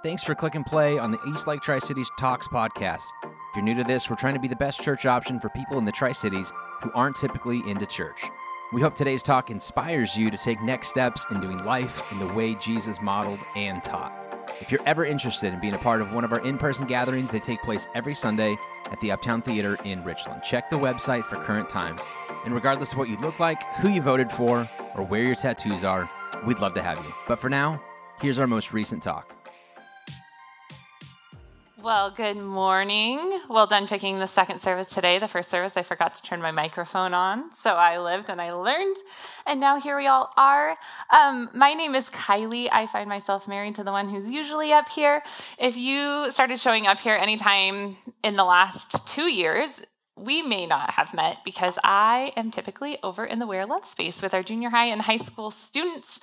Thanks for click and play on the East Lake Tri Cities Talks podcast. If you're new to this, we're trying to be the best church option for people in the Tri Cities who aren't typically into church. We hope today's talk inspires you to take next steps in doing life in the way Jesus modeled and taught. If you're ever interested in being a part of one of our in person gatherings, they take place every Sunday at the Uptown Theater in Richland. Check the website for current times. And regardless of what you look like, who you voted for, or where your tattoos are, we'd love to have you. But for now, here's our most recent talk. Well, good morning. Well done picking the second service today. The first service, I forgot to turn my microphone on. So I lived and I learned. And now here we all are. Um, my name is Kylie. I find myself married to the one who's usually up here. If you started showing up here anytime in the last two years, we may not have met because I am typically over in the Where Love space with our junior high and high school students.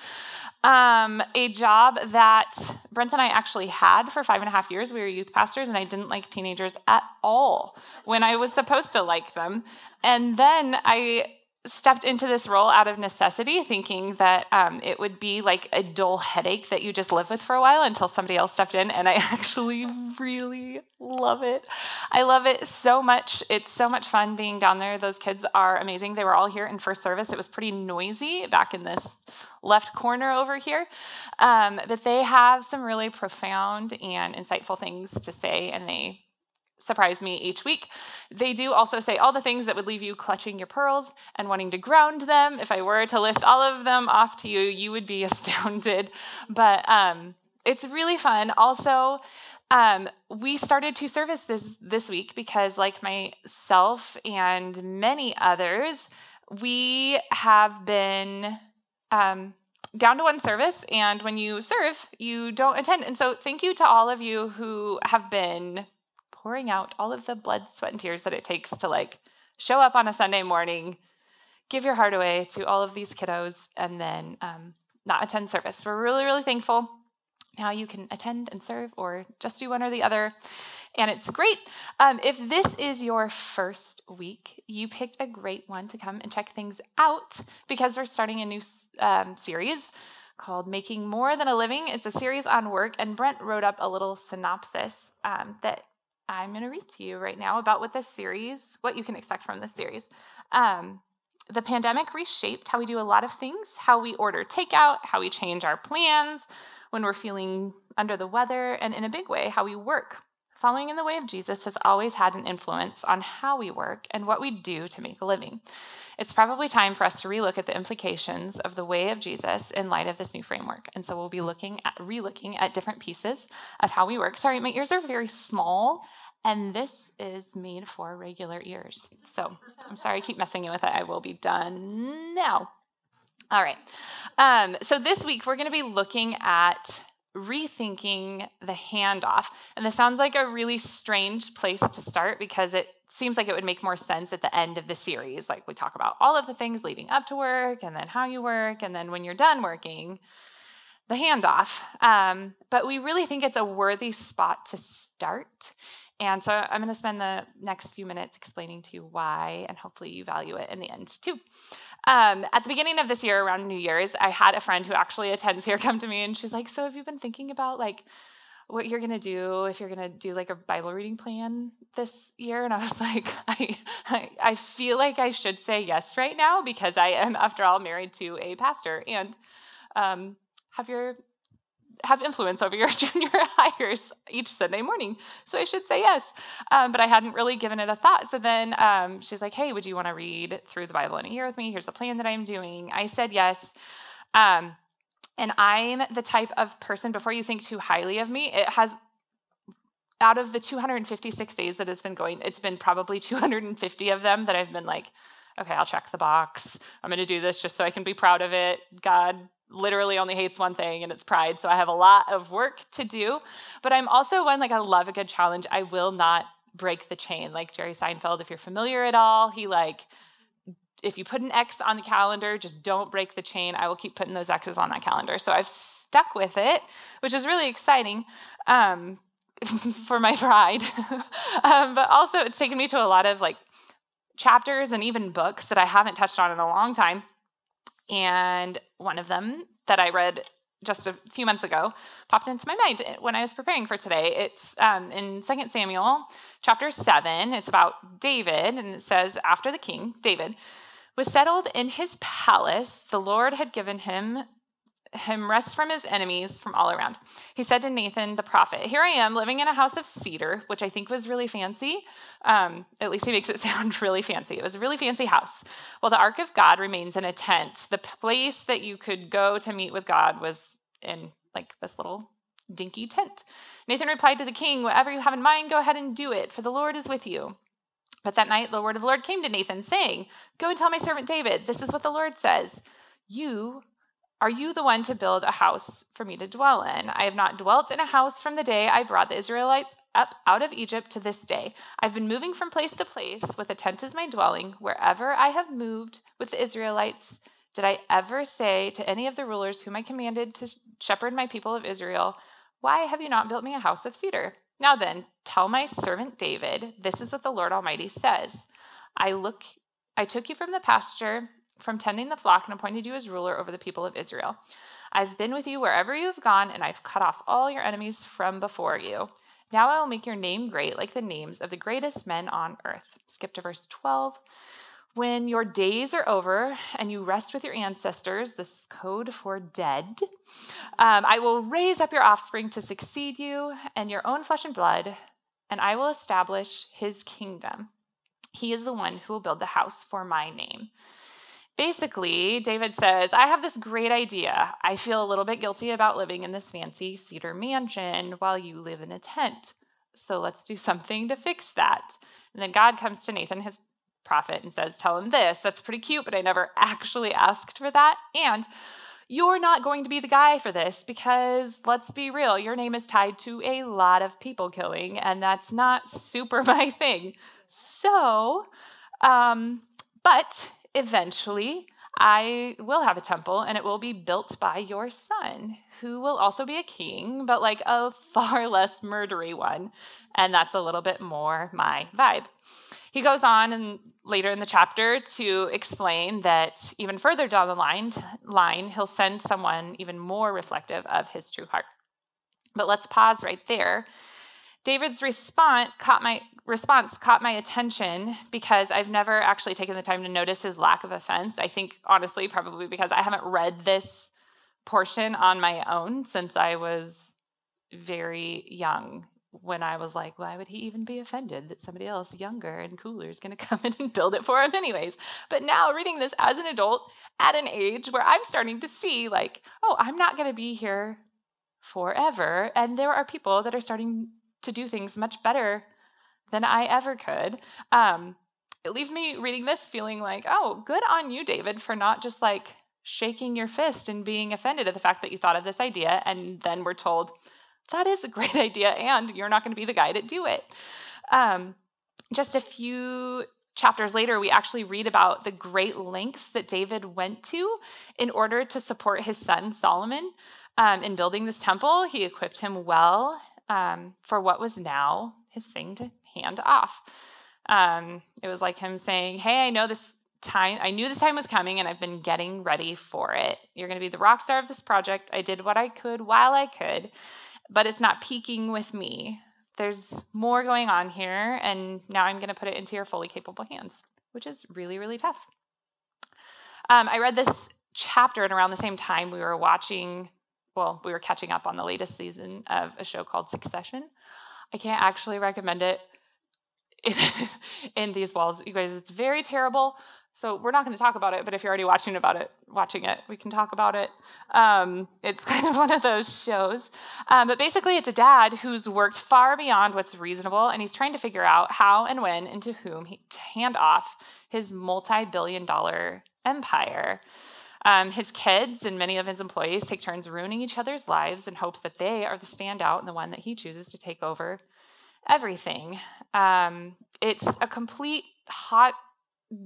Um, a job that Brent and I actually had for five and a half years. We were youth pastors, and I didn't like teenagers at all when I was supposed to like them. And then I stepped into this role out of necessity, thinking that um, it would be like a dull headache that you just live with for a while until somebody else stepped in. And I actually really love it. I love it so much. It's so much fun being down there. Those kids are amazing. They were all here in first service. It was pretty noisy back in this left corner over here. Um, but they have some really profound and insightful things to say, and they surprise me each week. They do also say all the things that would leave you clutching your pearls and wanting to ground them. If I were to list all of them off to you, you would be astounded. But um, it's really fun. Also, um, we started to service this this week because, like myself and many others, we have been um, down to one service, and when you serve, you don't attend. And so, thank you to all of you who have been pouring out all of the blood, sweat, and tears that it takes to like show up on a Sunday morning, give your heart away to all of these kiddos, and then um, not attend service. We're really, really thankful. Now you can attend and serve or just do one or the other. And it's great. Um, if this is your first week, you picked a great one to come and check things out because we're starting a new um, series called Making More Than a Living. It's a series on work, and Brent wrote up a little synopsis um, that I'm going to read to you right now about what this series, what you can expect from this series. Um, the pandemic reshaped how we do a lot of things, how we order takeout, how we change our plans when we're feeling under the weather, and in a big way, how we work. Following in the way of Jesus has always had an influence on how we work and what we do to make a living. It's probably time for us to relook at the implications of the way of Jesus in light of this new framework. And so we'll be looking at relooking at different pieces of how we work. Sorry, my ears are very small and this is made for regular ears. So I'm sorry I keep messing with it. I will be done now. All right. Um, so this week we're going to be looking at rethinking the handoff. And this sounds like a really strange place to start because it seems like it would make more sense at the end of the series. Like we talk about all of the things leading up to work and then how you work, and then when you're done working, the handoff. Um, but we really think it's a worthy spot to start. And so I'm going to spend the next few minutes explaining to you why, and hopefully you value it in the end too. Um, at the beginning of this year, around New Year's, I had a friend who actually attends here come to me, and she's like, "So have you been thinking about like?" what you're to do if you're to do like a bible reading plan this year and i was like I, I, I feel like i should say yes right now because i am after all married to a pastor and um, have your have influence over your junior hires each Sunday morning. So I should say yes. Um, but I hadn't really given it a thought. So then um, she's like, hey, would you want to read through the Bible in a year with me? Here's the plan that I'm doing. I said yes. Um, and I'm the type of person, before you think too highly of me, it has, out of the 256 days that it's been going, it's been probably 250 of them that I've been like, okay, I'll check the box. I'm going to do this just so I can be proud of it. God literally only hates one thing and it's pride. So I have a lot of work to do. But I'm also one, like, I love a good challenge. I will not break the chain. Like Jerry Seinfeld, if you're familiar at all, he like, if you put an X on the calendar, just don't break the chain. I will keep putting those X's on that calendar. So I've stuck with it, which is really exciting um, for my pride. um, but also, it's taken me to a lot of like chapters and even books that I haven't touched on in a long time and one of them that I read just a few months ago popped into my mind when I was preparing for today. It's um, in 2 Samuel chapter 7. It's about David, and it says, After the king, David, was settled in his palace, the Lord had given him him rest from his enemies from all around. He said to Nathan the prophet, Here I am living in a house of cedar, which I think was really fancy. Um, at least he makes it sound really fancy. It was a really fancy house. Well, the ark of God remains in a tent. The place that you could go to meet with God was in like this little dinky tent. Nathan replied to the king, Whatever you have in mind, go ahead and do it, for the Lord is with you. But that night, the word of the Lord came to Nathan, saying, Go and tell my servant David, this is what the Lord says. You are you the one to build a house for me to dwell in? I have not dwelt in a house from the day I brought the Israelites up out of Egypt to this day. I've been moving from place to place with a tent as my dwelling. Wherever I have moved with the Israelites, did I ever say to any of the rulers whom I commanded to shepherd my people of Israel, Why have you not built me a house of cedar? Now then, tell my servant David, this is what the Lord Almighty says. I look I took you from the pasture, from tending the flock, and appointed you as ruler over the people of Israel. I've been with you wherever you have gone, and I've cut off all your enemies from before you. Now I will make your name great, like the names of the greatest men on earth. Skip to verse 12. When your days are over and you rest with your ancestors, this is code for dead, um, I will raise up your offspring to succeed you and your own flesh and blood, and I will establish his kingdom. He is the one who will build the house for my name. Basically, David says, I have this great idea. I feel a little bit guilty about living in this fancy cedar mansion while you live in a tent. So let's do something to fix that. And then God comes to Nathan, his prophet and says, Tell him this. That's pretty cute, but I never actually asked for that. And you're not going to be the guy for this because let's be real, your name is tied to a lot of people killing, and that's not super my thing. So, um, but eventually, I will have a temple and it will be built by your son, who will also be a king, but like a far less murdery one. And that's a little bit more my vibe. He goes on and later in the chapter to explain that even further down the line, line, he'll send someone even more reflective of his true heart. But let's pause right there. David's response caught my response caught my attention because I've never actually taken the time to notice his lack of offense. I think honestly probably because I haven't read this portion on my own since I was very young when I was like, why would he even be offended that somebody else younger and cooler is going to come in and build it for him, anyways? But now, reading this as an adult at an age where I'm starting to see, like, oh, I'm not going to be here forever. And there are people that are starting to do things much better than I ever could. Um, it leaves me reading this feeling like, oh, good on you, David, for not just like shaking your fist and being offended at the fact that you thought of this idea. And then we're told, that is a great idea, and you're not going to be the guy to do it. Um, just a few chapters later, we actually read about the great lengths that David went to in order to support his son Solomon um, in building this temple. He equipped him well um, for what was now his thing to hand off. Um, it was like him saying, Hey, I know this time, I knew this time was coming and I've been getting ready for it. You're going to be the rock star of this project. I did what I could while I could but it's not peaking with me. There's more going on here, and now I'm going to put it into your fully capable hands, which is really, really tough. Um, I read this chapter, and around the same time, we were watching, well, we were catching up on the latest season of a show called Succession. I can't actually recommend it in, these walls, you guys. It's very terrible. So we're not going to talk about it, but if you're already watching about it, watching it, we can talk about it. Um, it's kind of one of those shows. Um, but basically, it's a dad who's worked far beyond what's reasonable, and he's trying to figure out how and when and to whom he to hand off his multi-billion-dollar empire. Um, his kids and many of his employees take turns ruining each other's lives in hopes that they are the standout and the one that he chooses to take over everything. Um, it's a complete hot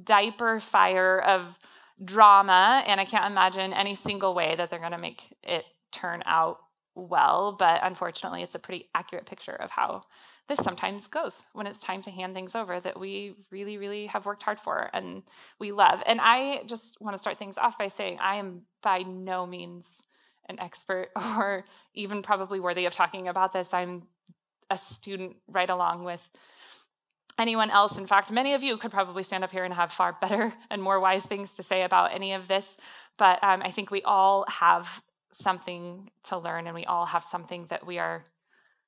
diaper fire of drama, and I can't imagine any single way that they're going to make it turn out well. But unfortunately, it's a pretty accurate picture of how this sometimes goes when it's time to hand things over that we really, really have worked hard for and we love. And I just want to start things off by saying I am by no means an expert or even probably worthy of talking about this. I'm a student right along with anyone else. In fact, many of you could probably stand up here and have far better and more wise things to say about any of this. But um, I think we all have something to learn and we all have something that we are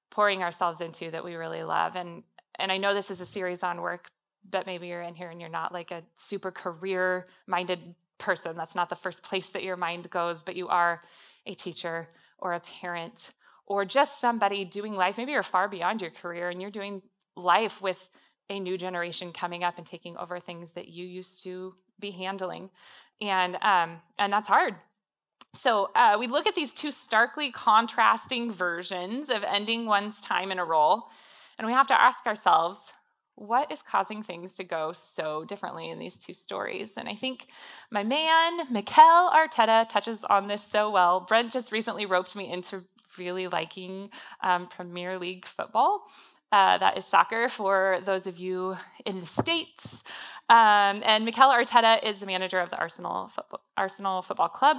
pouring ourselves into that we really love. And and I know this is a series on work, but maybe you're in here and you're not like a super career minded person. That's not the first place that your mind goes, but you are a teacher or a parent or just somebody doing life. Maybe you're far beyond your career and you're doing life with a new generation coming up and taking over things that you used to be handling. And um, and that's hard. So uh, we look at these two starkly contrasting versions of ending one's time in a role, and we have to ask ourselves, what is causing things to go so differently in these two stories? And I think my man, Mikel Arteta, touches on this so well. Brent just recently roped me into really liking um, Premier League football. Uh, that is soccer for those of you in the States. Um, and Mikel Arteta is the manager of the Arsenal football, Arsenal Football Club.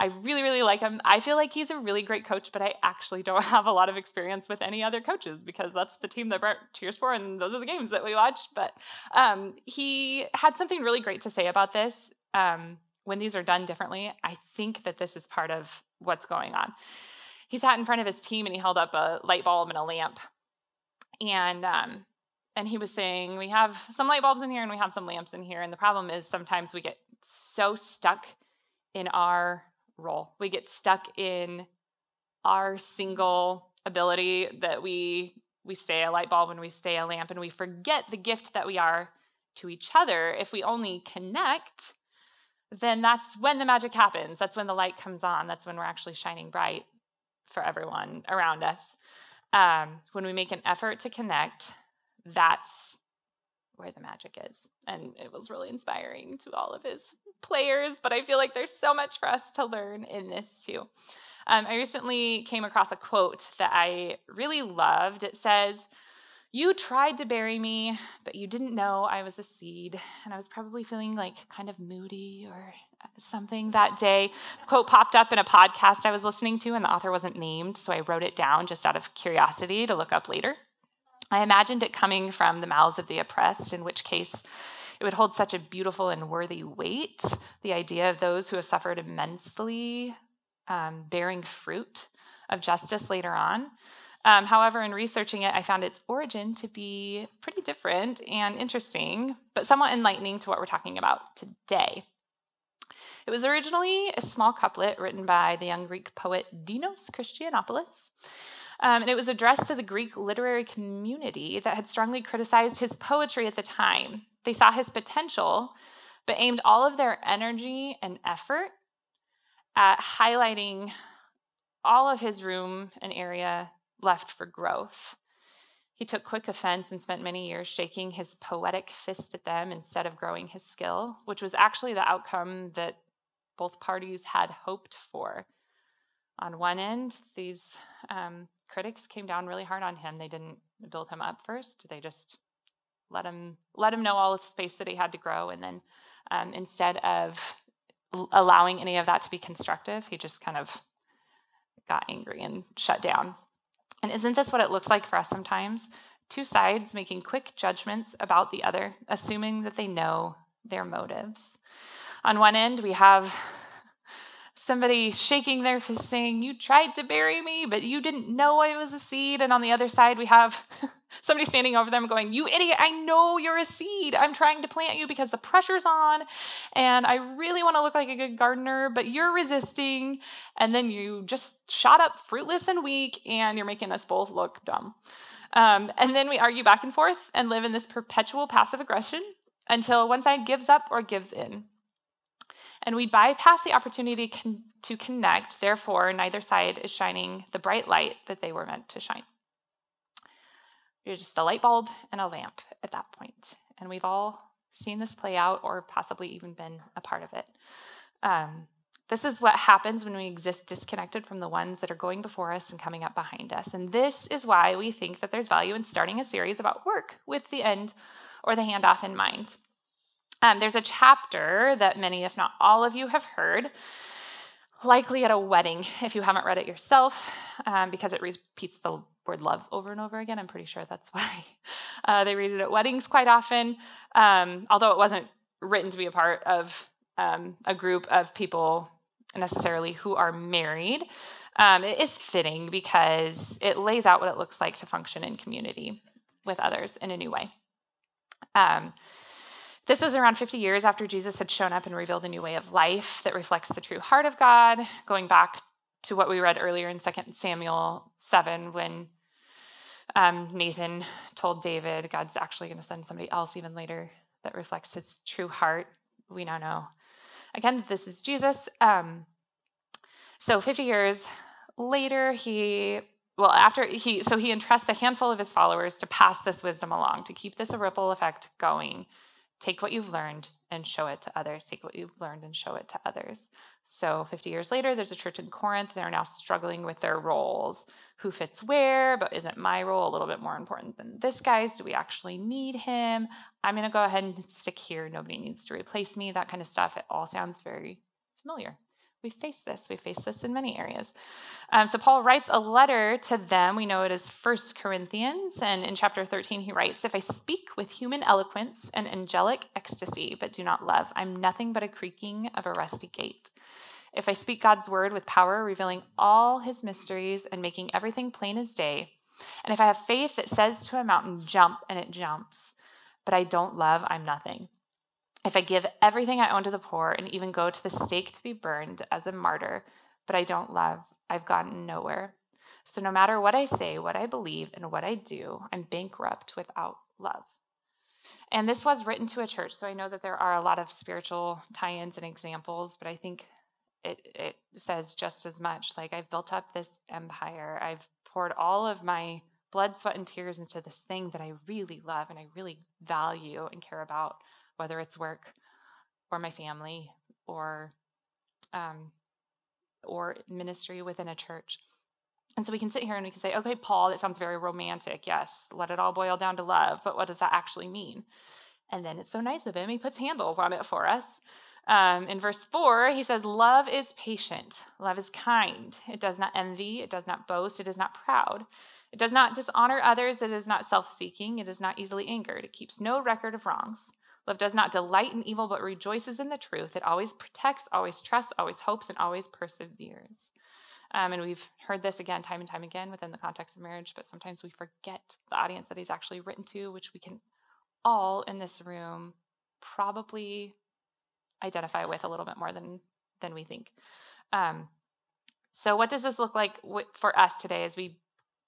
I really, really like him. I feel like he's a really great coach, but I actually don't have a lot of experience with any other coaches because that's the team that Brent cheers for, and those are the games that we watch. But um, he had something really great to say about this. Um, when these are done differently, I think that this is part of what's going on. He sat in front of his team and he held up a light bulb and a lamp, and um, and he was saying, "We have some light bulbs in here and we have some lamps in here, and the problem is sometimes we get so stuck in our role. We get stuck in our single ability that we we stay a light bulb and we stay a lamp and we forget the gift that we are to each other. If we only connect, then that's when the magic happens. That's when the light comes on. That's when we're actually shining bright for everyone around us. Um, when we make an effort to connect, that's where the magic is. And it was really inspiring to all of his players, but I feel like there's so much for us to learn in this too. Um, I recently came across a quote that I really loved. It says, You tried to bury me, but you didn't know I was a seed. And I was probably feeling like kind of moody or something that day. Quote popped up in a podcast I was listening to, and the author wasn't named, so I wrote it down just out of curiosity to look up later. I imagined it coming from the mouths of the oppressed, in which case it would hold such a beautiful and worthy weight. The idea of those who have suffered immensely um, bearing fruit of justice later on. Um, however, in researching it, I found its origin to be pretty different and interesting, but somewhat enlightening to what we're talking about today. It was originally a small couplet written by the young Greek poet Dinos Christianopoulos. Um, and it was addressed to the Greek literary community that had strongly criticized his poetry at the time. They saw his potential, but aimed all of their energy and effort at highlighting all of his room and area left for growth. He took quick offense and spent many years shaking his poetic fist at them instead of growing his skill, which was actually the outcome that both parties had hoped for. On one end, these um, critics came down really hard on him. They didn't build him up first. They just let him let him know all the space that he had to grow, and then um, instead of allowing any of that to be constructive, he just kind of got angry and shut down. And isn't this what it looks like for us sometimes? Two sides making quick judgments about the other, assuming that they know their motives. On one end, we have somebody shaking their fist saying, You tried to bury me, but you didn't know I was a seed. And on the other side, we have somebody standing over them going, You idiot, I know you're a seed. I'm trying to plant you because the pressure's on. And I really want to look like a good gardener, but you're resisting. And then you just shot up fruitless and weak, and you're making us both look dumb. Um, and then we argue back and forth and live in this perpetual passive aggression until one side gives up or gives in and we bypass the opportunity con- to connect. Therefore, neither side is shining the bright light that they were meant to shine. You're just a light bulb and a lamp at that point. And we've all seen this play out or possibly even been a part of it. Um, this is what happens when we exist disconnected from the ones that are going before us and coming up behind us. And this is why we think that there's value in starting a series about work with the end or the handoff in mind. Um, there's a chapter that many, if not all of you, have heard. likely at a wedding if you haven't read it yourself, um, because it repeats the word love over and over again. I'm pretty sure that's why uh, they read it at weddings quite often, um, although it wasn't written to be a part of um, a group of people necessarily who are married. Um, it is fitting because it lays out what it looks like to function in community with others in a new way. Um, this is around 50 years after Jesus had shown up and revealed a new way of life that reflects the true heart of God, going back to what we read earlier in 2 Samuel 7 when um, Nathan told David God's actually going to send somebody else even later that reflects his true heart. We now know again this is Jesus. Um, so 50 years later, he well after he so he entrusts a handful of his followers to pass this wisdom along to keep this a ripple effect going Take what you've learned and show it to others. Take what you've learned and show it to others. So, 50 years later, there's a church in Corinth. They're now struggling with their roles. Who fits where? But isn't my role a little bit more important than this guy's? Do we actually need him? I'm going to go ahead and stick here. Nobody needs to replace me. That kind of stuff. It all sounds very familiar we face this. We face this in many areas. Um, so Paul writes a letter to them. We know it is First Corinthians, and in chapter 13 he writes, "If I speak with human eloquence and angelic ecstasy, but do not love, I'm nothing but a creaking of a rusty gate. If I speak God's word with power, revealing all His mysteries and making everything plain as day, and if I have faith that says to a mountain, jump, and it jumps, but I don't love, I'm nothing." If I give everything I own to the poor and even go to the stake to be burned as a martyr, but I don't love, I've gotten nowhere. So no matter what I say, what I believe, and what I do, I'm bankrupt without love. And this was written to a church, so I know that there are a lot of spiritual tie ins and examples, but I think it, it says just as much like I've built up this empire, I've poured all of my blood, sweat, and tears into this thing that I really love and I really value and care about whether it's work or my family or um, or ministry within a church. And so we can sit here and we can say, okay, Paul, that sounds very romantic. Yes, let it all boil down to love. But what does that actually mean? And then it's so nice of him. He puts handles on it for us. Um, in verse 4, he says, Love is patient, love is kind. It does not envy, it does not boast, it is not proud. It does not dishonor others, it is not self seeking, it is not easily angered, it keeps no record of wrongs. Love does not delight in evil, but rejoices in the truth. It always protects, always trusts, always hopes, and always perseveres. Um, and we've heard this again, time and time again, within the context of marriage, but sometimes we forget the audience that he's actually written to, which we can all in this room probably identify with a little bit more than than we think. Um, so, what does this look like for us today as we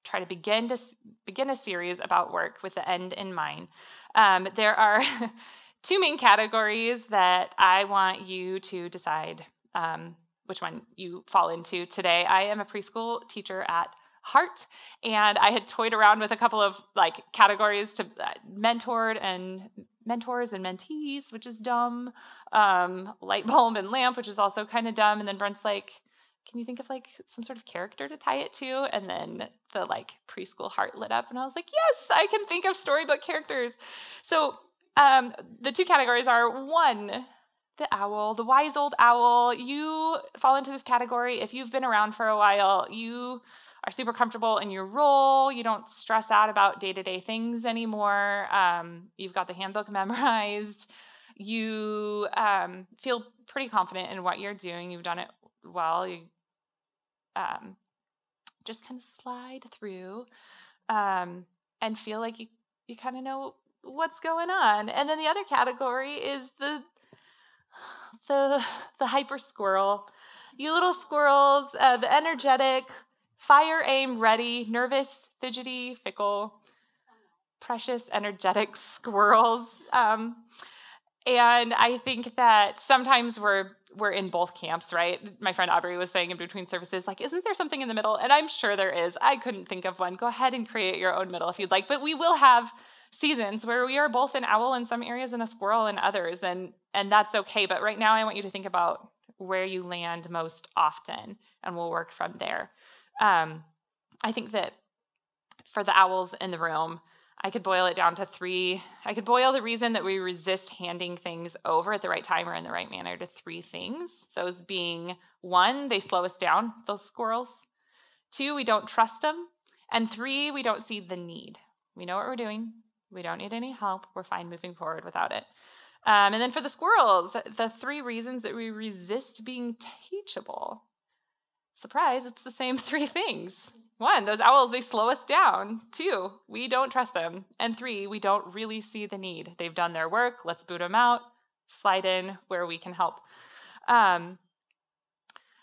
try to begin to begin a series about work with the end in mind? Um, there are two main categories that I want you to decide um, which one you fall into today. I am a preschool teacher at heart and i had toyed around with a couple of like categories to uh, mentored and mentors and mentees which is dumb. Um, light bulb and lamp which is also kind of dumb and then brent's like can you think of like some sort of character to tie it to? And then the like preschool heart lit up and i was like yes i can think of storybook characters. So um, the two categories are one, the owl, the wise old owl. You fall into this category if you've been around for a while. You are super comfortable in your role. You don't stress out about day to day things anymore. Um, you've got the handbook memorized. You um, feel pretty confident in what you're doing. You've done it well. You um, just kind of slide through um, and feel like you, you kind of know what's going on. And then the other category is the the the hyper squirrel. You little squirrels, uh, the energetic, fire aim ready, nervous, fidgety, fickle, precious, energetic squirrels. Um, and I think that sometimes we're we're in both camps, right? My friend Aubrey was saying in between services, like, isn't there something in the middle? And I'm sure there is. I couldn't think of one. Go ahead and create your own middle if you'd like. But we will have seasons where we are both an owl in some areas and a squirrel in others and and that's okay but right now i want you to think about where you land most often and we'll work from there um, i think that for the owls in the room I could boil it down to three. I could boil the reason that we resist handing things over at the right time or in the right manner to three things. Those being one, they slow us down, those squirrels. Two, we don't trust them. And three, we don't see the need. We know what we're doing. We don't need any help. We're fine moving forward without it. Um, and then for the squirrels, the three reasons that we resist being teachable. Surprise, it's the same three things. One, those owls, they slow us down. Two, we don't trust them. And three, we don't really see the need. They've done their work. Let's boot them out, slide in where we can help. Um,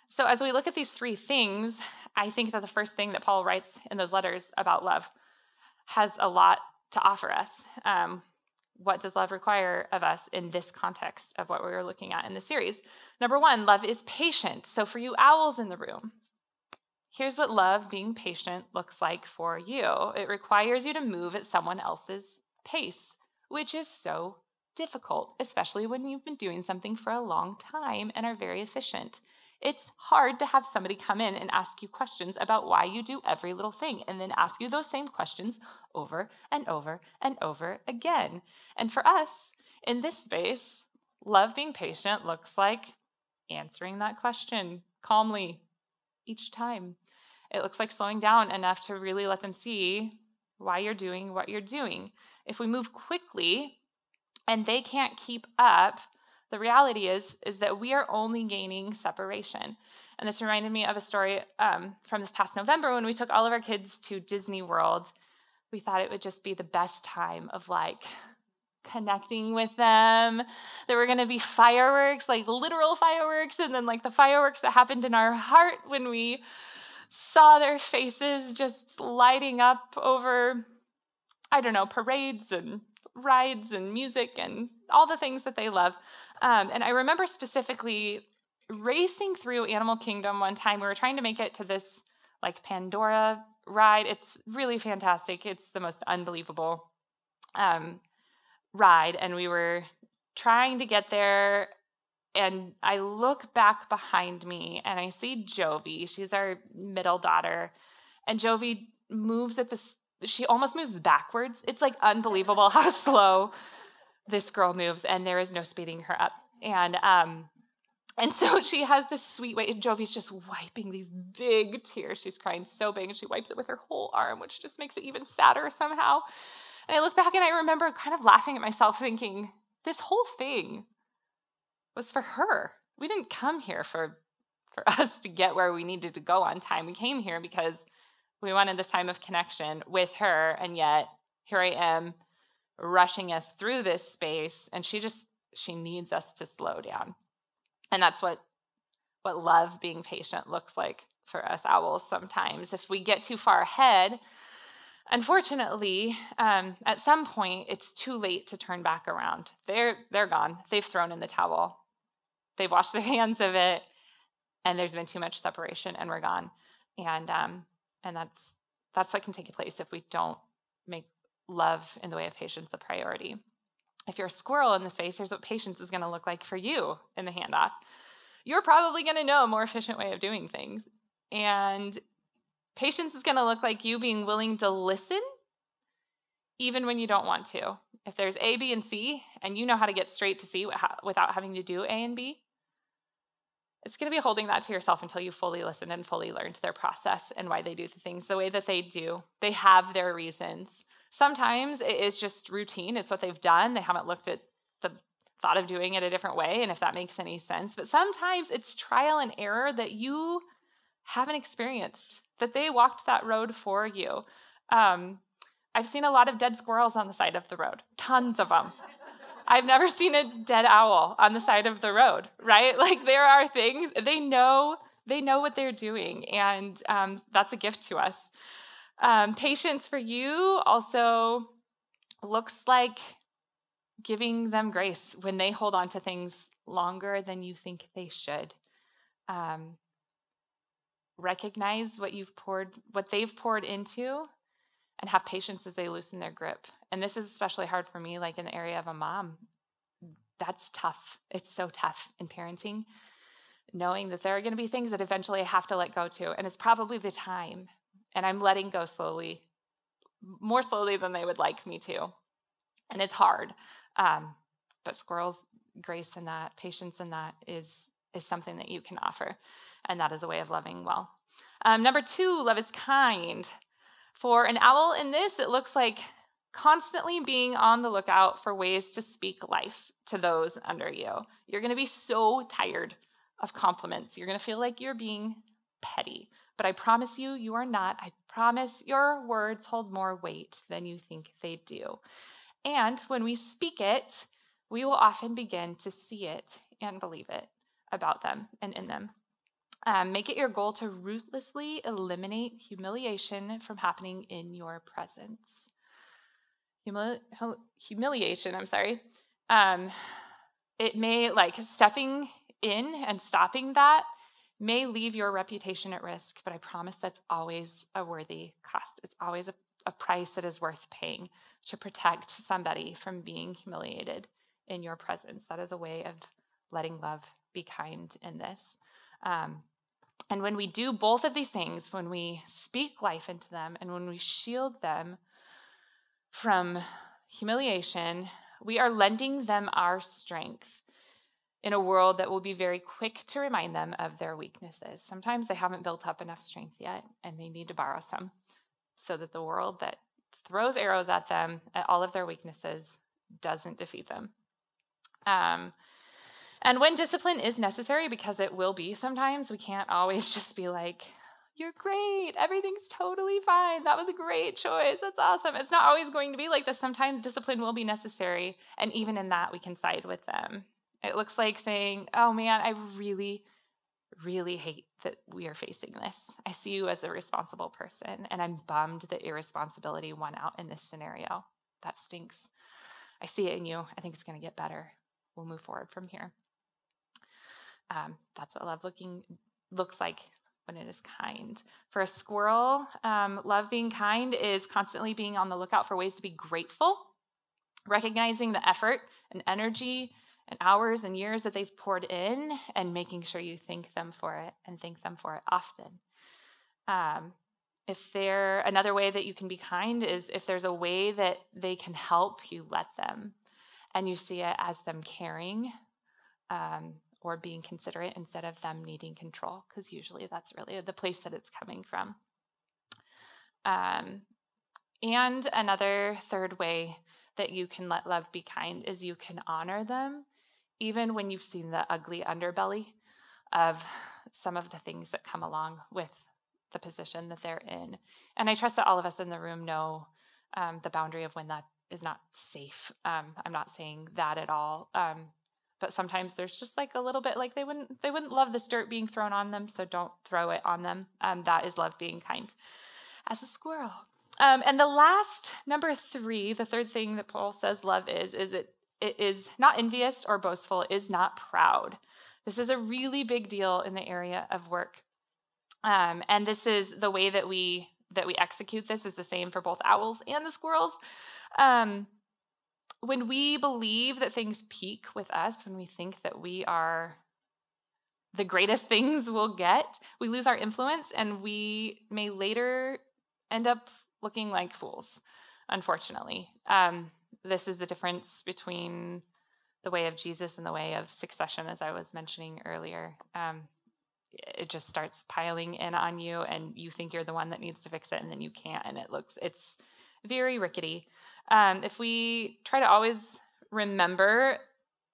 so, as we look at these three things, I think that the first thing that Paul writes in those letters about love has a lot to offer us. Um, what does love require of us in this context of what we were looking at in the series? Number one, love is patient. So, for you owls in the room, here's what love being patient looks like for you it requires you to move at someone else's pace, which is so difficult, especially when you've been doing something for a long time and are very efficient. It's hard to have somebody come in and ask you questions about why you do every little thing and then ask you those same questions over and over and over again. And for us in this space, love being patient looks like answering that question calmly each time. It looks like slowing down enough to really let them see why you're doing what you're doing. If we move quickly and they can't keep up, the reality is is that we are only gaining separation. And this reminded me of a story um, from this past November when we took all of our kids to Disney World. We thought it would just be the best time of like connecting with them. There were going to be fireworks, like literal fireworks, and then like the fireworks that happened in our heart when we saw their faces just lighting up over, I don't know, parades and rides and music and all the things that they love. Um, and I remember specifically racing through Animal Kingdom one time. We were trying to make it to this like Pandora ride. It's really fantastic. It's the most unbelievable um, ride. And we were trying to get there. And I look back behind me and I see Jovi. She's our middle daughter. And Jovi moves at this, she almost moves backwards. It's like unbelievable how slow this girl moves and there is no speeding her up. And um, and so she has this sweet way. And Jovi's just wiping these big tears. She's crying so big, and she wipes it with her whole arm, which just makes it even sadder somehow. And I look back and I remember kind of laughing at myself, thinking, this whole thing was for her. We didn't come here for for us to get where we needed to go on time. We came here because we wanted this time of connection with her, and yet here I am rushing us through this space and she just she needs us to slow down. And that's what what love being patient looks like for us owls sometimes. If we get too far ahead unfortunately um, at some point it's too late to turn back around. They're they're gone. They've thrown in the towel. They've washed their hands of it and there's been too much separation and we're gone. And um and that's that's what can take place if we don't make love in the way of patience a priority. If you're a squirrel in the space, here's what patience is going to look like for you in the handoff. You're probably going to know a more efficient way of doing things. And patience is going to look like you being willing to listen even when you don't want to. If there's A, B, and C, and you know how to get straight to C without having to do A and B, it's going to be holding that to yourself until you fully listened and fully learned their process and why they do the things the way that they do. They have their reasons. Sometimes it is just routine, it's what they've done. They haven't looked at the thought of doing it a different way and if that makes any sense. But sometimes it's trial and error that you haven't experienced, that they walked that road for you. Um, I've seen a lot of dead squirrels on the side of the road, tons of them. I've never seen a dead owl on the side of the road, right? Like there are things they know they know what they're doing, and um, that's a gift to us. Um, patience for you also looks like giving them grace when they hold on to things longer than you think they should. Um, recognize what you've poured, what they've poured into, and have patience as they loosen their grip. And this is especially hard for me, like in the area of a mom. That's tough. It's so tough in parenting, knowing that there are going to be things that eventually I have to let go to. And it's probably the time and I'm letting go slowly, more slowly than they would like me to. And it's hard. Um, but squirrels, grace in that, patience in that is, is something that you can offer. And that is a way of loving well. Um, number two, love is kind. For an owl in this, it looks like constantly being on the lookout for ways to speak life to those under you. You're going to be so tired of compliments. You're going to feel like you're being petty. But I promise you, you are not. I promise your words hold more weight than you think they do. And when we speak it, we will often begin to see it and believe it about them and in them. Um, make it your goal to ruthlessly eliminate humiliation from happening in your presence. Humili- humiliation, I'm sorry. Um, it may, like, stepping in and stopping that may leave your reputation at risk, but I promise that's always a worthy cost. It's always a, a price that is worth paying to protect somebody from being humiliated in your presence. That is a way of letting love be kind in this. Um, and when we do both of these things, when we speak life into them and when we shield them from humiliation, we are lending them our strength in a world that will be very quick to remind them of their weaknesses. Sometimes they haven't built up enough strength yet and they need to borrow some so that the world that throws arrows at them at all of their weaknesses doesn't defeat them. Um, and when discipline is necessary, because it will be sometimes, we can't always just be like, you're great. Everything's totally fine. That was a great choice. That's awesome. It's not always going to be like this. Sometimes discipline will be necessary. And even in that, we can side with them. It looks like saying, oh man, I really, really hate that we are facing this. I see you as a responsible person, and I'm bummed that irresponsibility won out in this scenario. That stinks. I see it in you. I think it's going to get better. We'll move forward from here. Um, that's what love looking looks like when it is kind. For a squirrel, um, love being kind is constantly being on the lookout for ways to be grateful, recognizing the effort and energy and hours and years that they've poured in, and making sure you thank them for it and thank them for it often. Um, if there another way that you can be kind is if there's a way that they can help you let them and you see it as them caring um, or being considerate instead of them needing control, because usually that's really the place that it's coming from. Um, and another third way that you can let love be kind is you can honor them, even when you've seen the ugly underbelly of some of the things that come along with the position that they're in. And I trust that all of us in the room know um, the boundary of when that is not safe. Um, I'm not saying that at all. Um, but sometimes there's just like a little bit like they wouldn't they wouldn't love this dirt being thrown on them so don't throw it on them um, that is love being kind as a squirrel um, and the last number three the third thing that paul says love is is it it is not envious or boastful is not proud. This is a really big deal in the area of work. Um, and this is the way that we that we execute this is the same for both owls and the squirrels. Um, when we believe that things peak with us, when we think that we are the greatest things we'll get, we lose our influence and we may later end up looking like fools, unfortunately. Um, this is the difference between the way of Jesus and the way of succession, as I was mentioning earlier. Um, it just starts piling in on you, and you think you're the one that needs to fix it, and then you can't, and it looks, it's very rickety. Um, if we try to always remember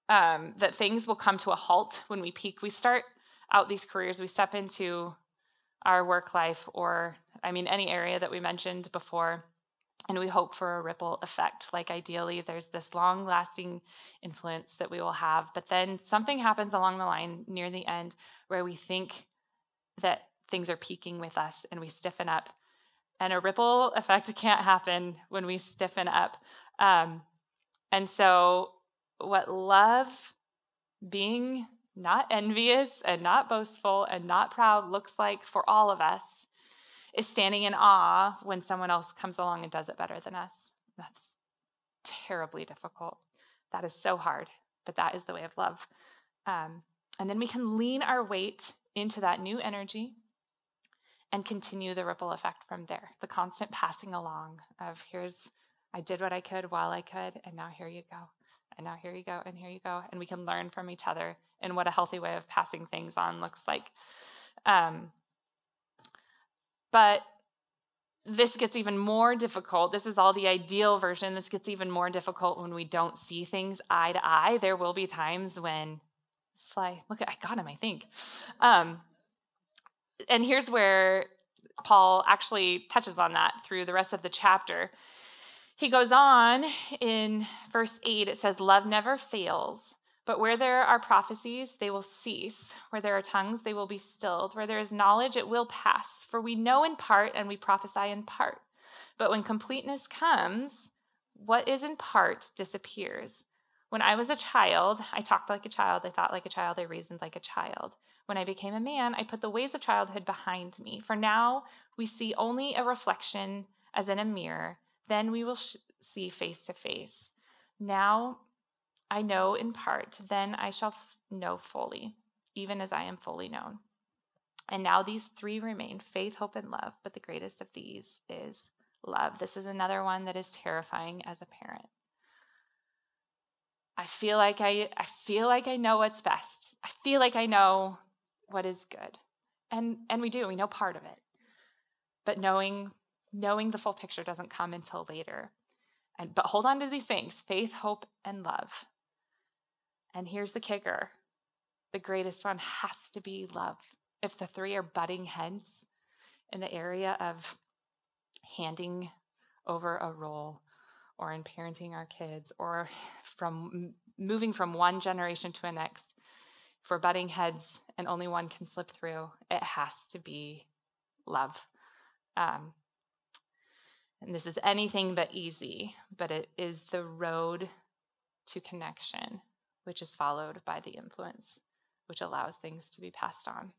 um, that things will come to a halt when we peak, we start out these careers, we step into our work life, or I mean, any area that we mentioned before, and we hope for a ripple effect. Like, ideally, there's this long lasting influence that we will have, but then something happens along the line near the end where we think that things are peaking with us and we stiffen up and a ripple effect can't happen when we stiffen up. Um, and so, what love, being not envious and not boastful and not proud, looks like for all of us is standing in awe when someone else comes along and does it better than us. That's terribly difficult. That is so hard, but that is the way of love. Um, and then we can lean our weight into that new energy and continue the ripple effect from there. The constant passing along of here's, I did what I could while I could, and now here you go. And now here you go, and here you go. And we can learn from each other and what a healthy way of passing things on looks like. Um, but this gets even more difficult. This is all the ideal version. This gets even more difficult when we don't see things eye to eye. There will be times when this fly, look I got him, I think. Um, and here's where Paul actually touches on that through the rest of the chapter. He goes on in verse 8, it says, Love never fails. But where there are prophecies, they will cease. Where there are tongues, they will be stilled. Where there is knowledge, it will pass. For we know in part and we prophesy in part. But when completeness comes, what is in part disappears. When I was a child, I talked like a child, I thought like a child, I reasoned like a child. When I became a man, I put the ways of childhood behind me. For now, we see only a reflection as in a mirror. Then we will sh- see face to face. Now I know in part, then I shall f- know fully, even as I am fully known. And now these three remain faith, hope, and love. But the greatest of these is love. This is another one that is terrifying as a parent. I feel like I, I feel like I know what's best. I feel like I know what is good. And and we do, we know part of it. But knowing knowing the full picture doesn't come until later. And but hold on to these things, faith, hope, and love. And here's the kicker. The greatest one has to be love. If the three are butting heads in the area of handing over a role or in parenting our kids or from moving from one generation to the next, for butting heads and only one can slip through, it has to be love. Um, and this is anything but easy, but it is the road to connection, which is followed by the influence, which allows things to be passed on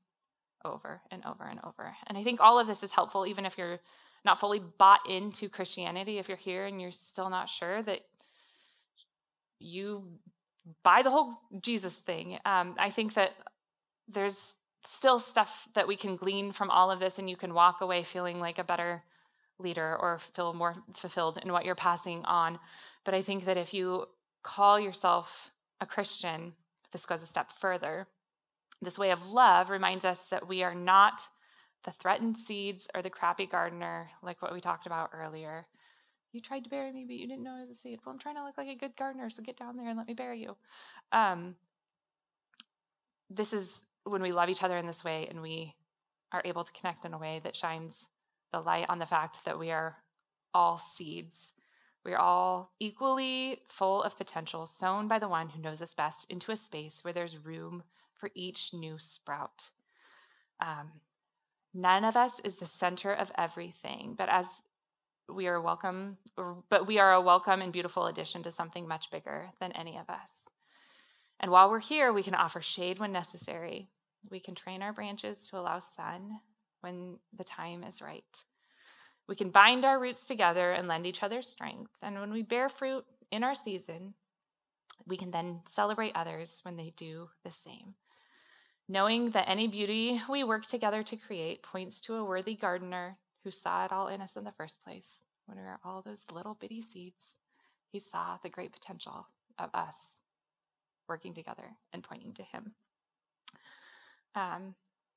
over and over and over. And I think all of this is helpful, even if you're not fully bought into Christianity, if you're here and you're still not sure that you buy the whole Jesus thing. Um, I think that there's still stuff that we can glean from all of this, and you can walk away feeling like a better leader or feel more fulfilled in what you're passing on. But I think that if you call yourself a Christian, this goes a step further. This way of love reminds us that we are not the threatened seeds or the crappy gardener, like what we talked about earlier, you tried to bury me, but you didn't know I was a seed. Well, I'm trying to look like a good gardener, so get down there and let me bury you. Um, this is when we love each other in this way and we are able to connect in a way that shines the light on the fact that we are all seeds. We're all equally full of potential, sown by the one who knows us best into a space where there's room for each new sprout. Um, none of us is the center of everything, but as we are welcome, but we are a welcome and beautiful addition to something much bigger than any of us. And while we're here, we can offer shade when necessary. We can train our branches to allow sun when the time is right. We can bind our roots together and lend each other strength. And when we bear fruit in our season, we can then celebrate others when they do the same. Knowing that any beauty we work together to create points to a worthy gardener who saw it all in us in the first place when we were all those little bitty seeds. He saw the great potential of us working together and pointing to Him. Um,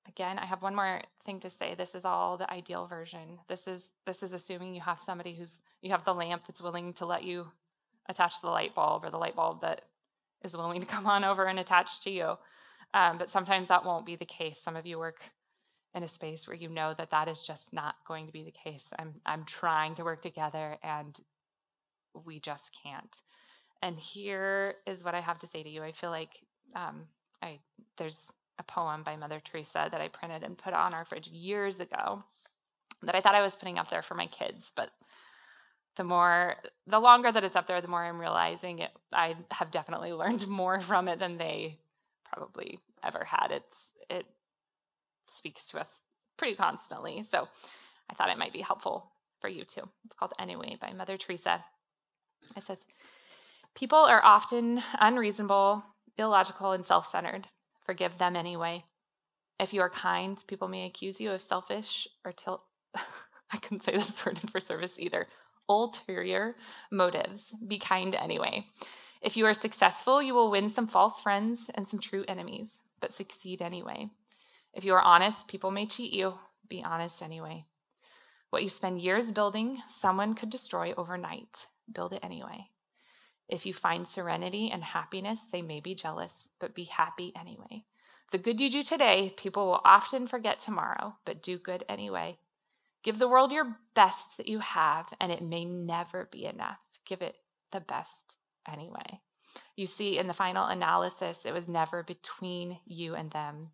again, I have one more thing to say. This is all the ideal version. This is this is assuming you have somebody who's you have the lamp that's willing to let you attach the light bulb or the light bulb that is willing to come on over and attach to you. Um, but sometimes that won't be the case. Some of you work in a space where you know that that is just not going to be the case. I'm I'm trying to work together and we just can't. And here is what I have to say to you. I feel like um, I there's a poem by Mother Teresa that I printed and put on our fridge years ago that I thought I was putting up there for my kids, but the more the longer that it's up there, the more I'm realizing it. I have definitely learned more from it than they probably ever had. It's it speaks to us pretty constantly. So I thought it might be helpful for you too. It's called Anyway by Mother Teresa. It says, People are often unreasonable, illogical, and self centered. Forgive them anyway. If you are kind, people may accuse you of selfish or til- I couldn't say this word in for service either. Ulterior motives. Be kind anyway. If you are successful, you will win some false friends and some true enemies, but succeed anyway. If you are honest, people may cheat you. Be honest anyway. What you spend years building, someone could destroy overnight. Build it anyway. If you find serenity and happiness, they may be jealous, but be happy anyway. The good you do today, people will often forget tomorrow, but do good anyway. Give the world your best that you have, and it may never be enough. Give it the best anyway. You see, in the final analysis, it was never between you and them.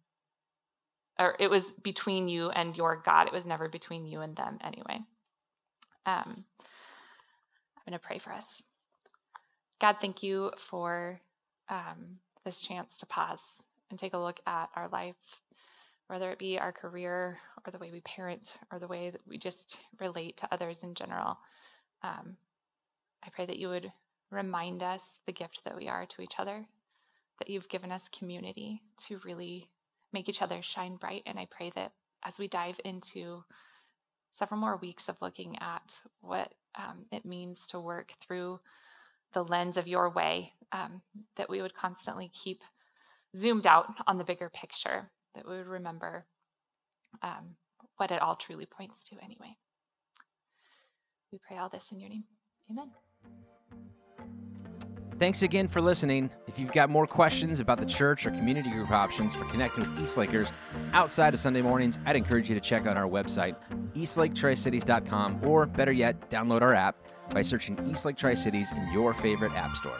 Or it was between you and your God. It was never between you and them anyway. Um, I'm going to pray for us. God, thank you for um, this chance to pause and take a look at our life, whether it be our career or the way we parent or the way that we just relate to others in general. Um, I pray that you would remind us the gift that we are to each other, that you've given us community to really make each other shine bright. And I pray that as we dive into several more weeks of looking at what um, it means to work through the lens of your way, um, that we would constantly keep zoomed out on the bigger picture, that we would remember um, what it all truly points to anyway. We pray all this in your name. Amen. Thanks again for listening. If you've got more questions about the church or community group options for connecting with Eastlakers outside of Sunday mornings, I'd encourage you to check out our website, eastlaketricities.com, or better yet, download our app by searching Eastlake Tri Cities in your favorite app store.